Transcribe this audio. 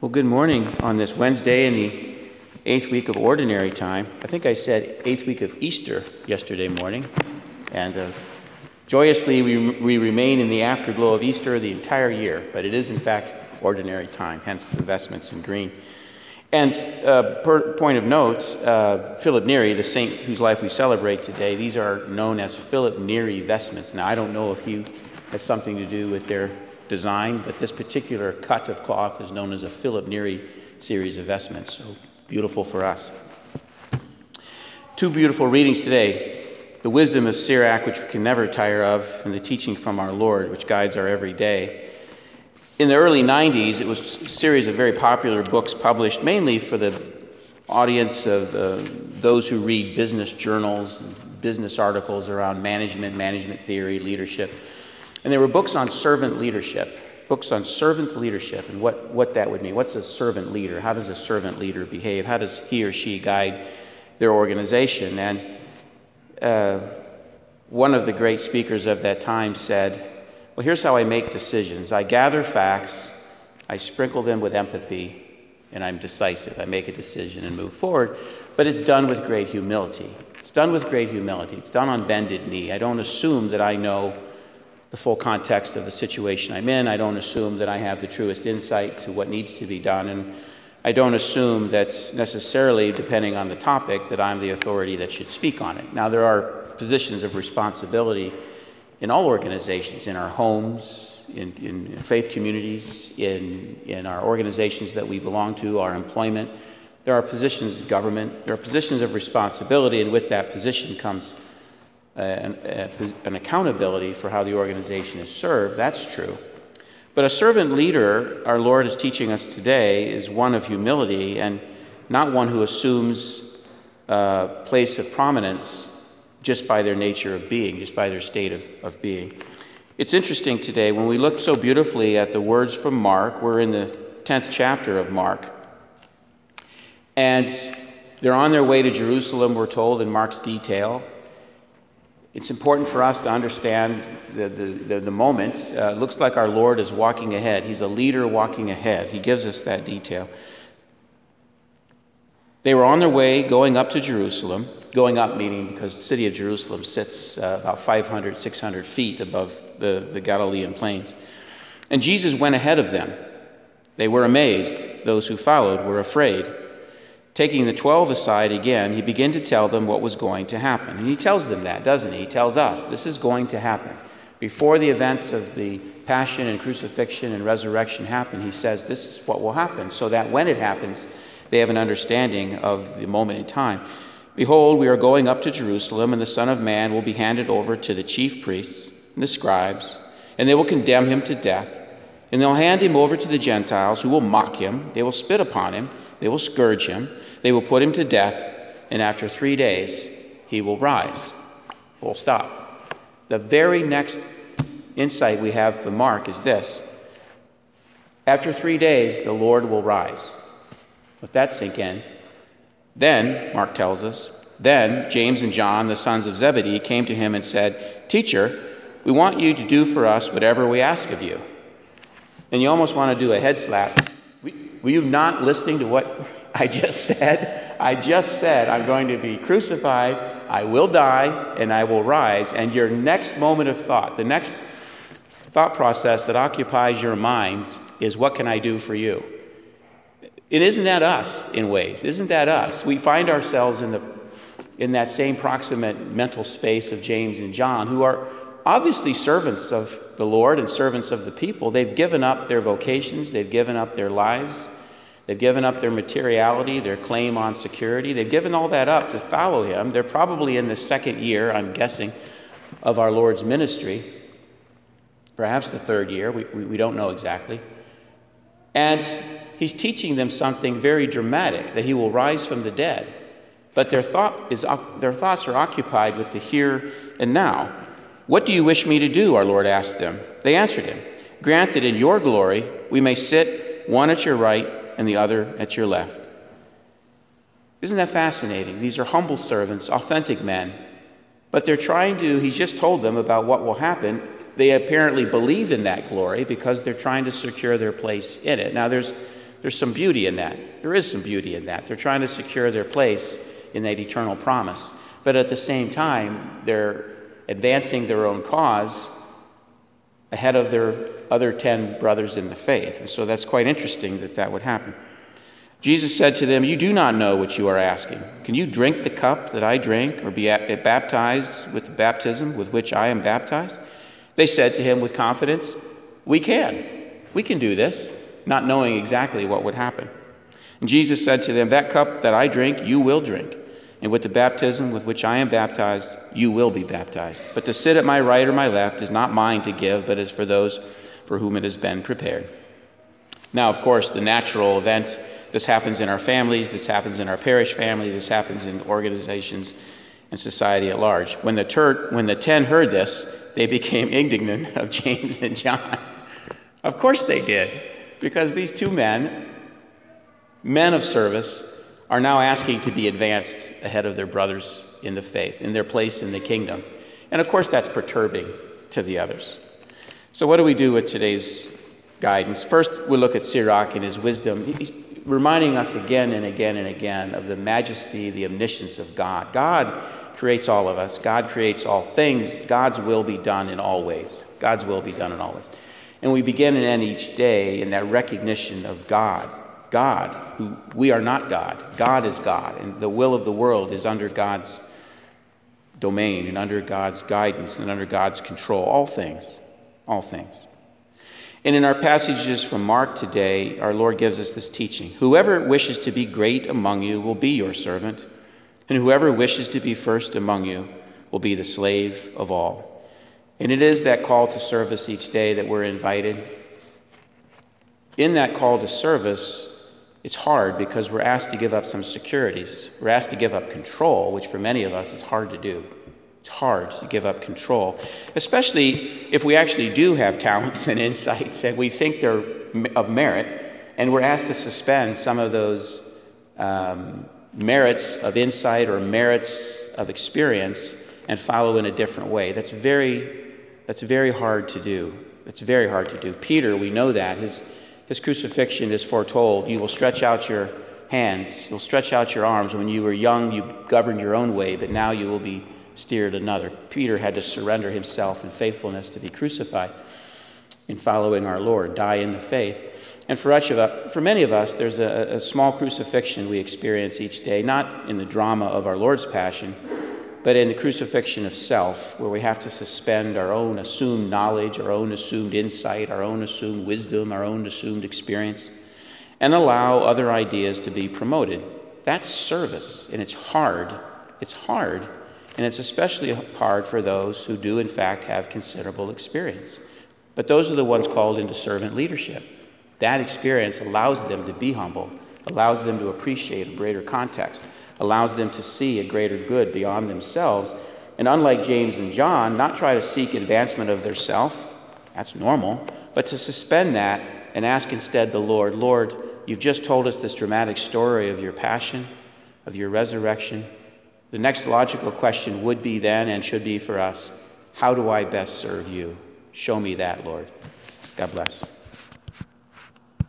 Well, good morning on this Wednesday in the eighth week of ordinary time. I think I said eighth week of Easter yesterday morning. And uh, joyously, we, we remain in the afterglow of Easter the entire year, but it is in fact ordinary time, hence the vestments in green. And uh, per point of note, uh, Philip Neri, the saint whose life we celebrate today, these are known as Philip Neri vestments. Now, I don't know if he has something to do with their design, but this particular cut of cloth is known as a Philip Neri series of vestments. So beautiful for us. Two beautiful readings today the wisdom of Sirach, which we can never tire of, and the teaching from our Lord, which guides our every day. In the early 90s, it was a series of very popular books published mainly for the audience of uh, those who read business journals, business articles around management, management theory, leadership. And there were books on servant leadership, books on servant leadership and what, what that would mean. What's a servant leader? How does a servant leader behave? How does he or she guide their organization? And uh, one of the great speakers of that time said, Well, here's how I make decisions I gather facts, I sprinkle them with empathy, and I'm decisive. I make a decision and move forward, but it's done with great humility. It's done with great humility. It's done on bended knee. I don't assume that I know the full context of the situation I'm in. I don't assume that I have the truest insight to what needs to be done. And I don't assume that necessarily, depending on the topic, that I'm the authority that should speak on it. Now, there are positions of responsibility in all organizations, in our homes, in, in faith communities, in, in our organizations that we belong to, our employment. There are positions of government, there are positions of responsibility, and with that position comes Uh, an, uh, an accountability for how the organization is served. That's true. But a servant leader, our Lord is teaching us today, is one of humility and not one who assumes a place of prominence just by their nature of being, just by their state of, of being. It's interesting today when we look so beautifully at the words from Mark, we're in the 10th chapter of Mark, and they're on their way to Jerusalem, we're told in Mark's detail. It's important for us to understand the, the, the, the moment. Uh, looks like our Lord is walking ahead. He's a leader walking ahead. He gives us that detail. They were on their way going up to Jerusalem, going up meaning because the city of Jerusalem sits uh, about 500, 600 feet above the, the Galilean plains. And Jesus went ahead of them. They were amazed. Those who followed were afraid. Taking the 12 aside again, he began to tell them what was going to happen. And he tells them that, doesn't he? He tells us this is going to happen. Before the events of the passion and crucifixion and resurrection happen, he says this is what will happen, so that when it happens, they have an understanding of the moment in time. Behold, we are going up to Jerusalem, and the Son of Man will be handed over to the chief priests and the scribes, and they will condemn him to death. And they'll hand him over to the Gentiles, who will mock him, they will spit upon him, they will scourge him they will put him to death, and after three days, he will rise. Full stop. The very next insight we have from Mark is this After three days, the Lord will rise. Let that sink in. Then, Mark tells us, then James and John, the sons of Zebedee, came to him and said, Teacher, we want you to do for us whatever we ask of you. And you almost want to do a head slap. Were you not listening to what I just said, I just said, I'm going to be crucified, I will die, and I will rise. And your next moment of thought, the next thought process that occupies your minds is, What can I do for you? It isn't that us in ways. Isn't that us? We find ourselves in, the, in that same proximate mental space of James and John, who are obviously servants of the Lord and servants of the people. They've given up their vocations, they've given up their lives They've given up their materiality, their claim on security. They've given all that up to follow him. They're probably in the second year, I'm guessing, of our Lord's ministry. Perhaps the third year. We, we, we don't know exactly. And he's teaching them something very dramatic that he will rise from the dead. But their, thought is, their thoughts are occupied with the here and now. What do you wish me to do? Our Lord asked them. They answered him Grant that in your glory we may sit one at your right and the other at your left. Isn't that fascinating? These are humble servants, authentic men, but they're trying to, he's just told them about what will happen. They apparently believe in that glory because they're trying to secure their place in it. Now, there's, there's some beauty in that. There is some beauty in that. They're trying to secure their place in that eternal promise. But at the same time, they're advancing their own cause ahead of their other 10 brothers in the faith. And so that's quite interesting that that would happen. Jesus said to them, You do not know what you are asking. Can you drink the cup that I drink, or be baptized with the baptism with which I am baptized? They said to him with confidence, We can. We can do this, not knowing exactly what would happen. And Jesus said to them, That cup that I drink, you will drink. And with the baptism with which I am baptized, you will be baptized. But to sit at my right or my left is not mine to give, but is for those for whom it has been prepared. Now, of course, the natural event this happens in our families, this happens in our parish family, this happens in organizations and society at large. When the, ter- when the ten heard this, they became indignant of James and John. of course they did, because these two men, men of service, are now asking to be advanced ahead of their brothers in the faith, in their place in the kingdom. And of course, that's perturbing to the others. So, what do we do with today's guidance? First, we look at Sirach and his wisdom. He's reminding us again and again and again of the majesty, the omniscience of God. God creates all of us, God creates all things. God's will be done in all ways. God's will be done in all ways. And we begin and end each day in that recognition of God God, who we are not God. God is God, and the will of the world is under God's domain and under God's guidance and under God's control. All things, all things. And in our passages from Mark today, our Lord gives us this teaching Whoever wishes to be great among you will be your servant, and whoever wishes to be first among you will be the slave of all. And it is that call to service each day that we're invited. In that call to service, it's hard because we're asked to give up some securities. We're asked to give up control, which for many of us is hard to do. It's hard to give up control, especially if we actually do have talents and insights and we think they're of merit, and we're asked to suspend some of those um, merits of insight or merits of experience and follow in a different way. That's very, that's very hard to do. It's very hard to do. Peter, we know that. His, his crucifixion is foretold. You will stretch out your hands, you'll stretch out your arms. When you were young, you governed your own way, but now you will be steered another. Peter had to surrender himself in faithfulness to be crucified in following our Lord, die in the faith. And for, us, for many of us, there's a, a small crucifixion we experience each day, not in the drama of our Lord's passion, but in the crucifixion of self, where we have to suspend our own assumed knowledge, our own assumed insight, our own assumed wisdom, our own assumed experience, and allow other ideas to be promoted. That's service, and it's hard. It's hard, and it's especially hard for those who do, in fact, have considerable experience. But those are the ones called into servant leadership. That experience allows them to be humble, allows them to appreciate a greater context, allows them to see a greater good beyond themselves. And unlike James and John, not try to seek advancement of their self, that's normal, but to suspend that and ask instead the Lord, Lord, you've just told us this dramatic story of your passion, of your resurrection. The next logical question would be then and should be for us how do I best serve you? Show me that, Lord. God bless.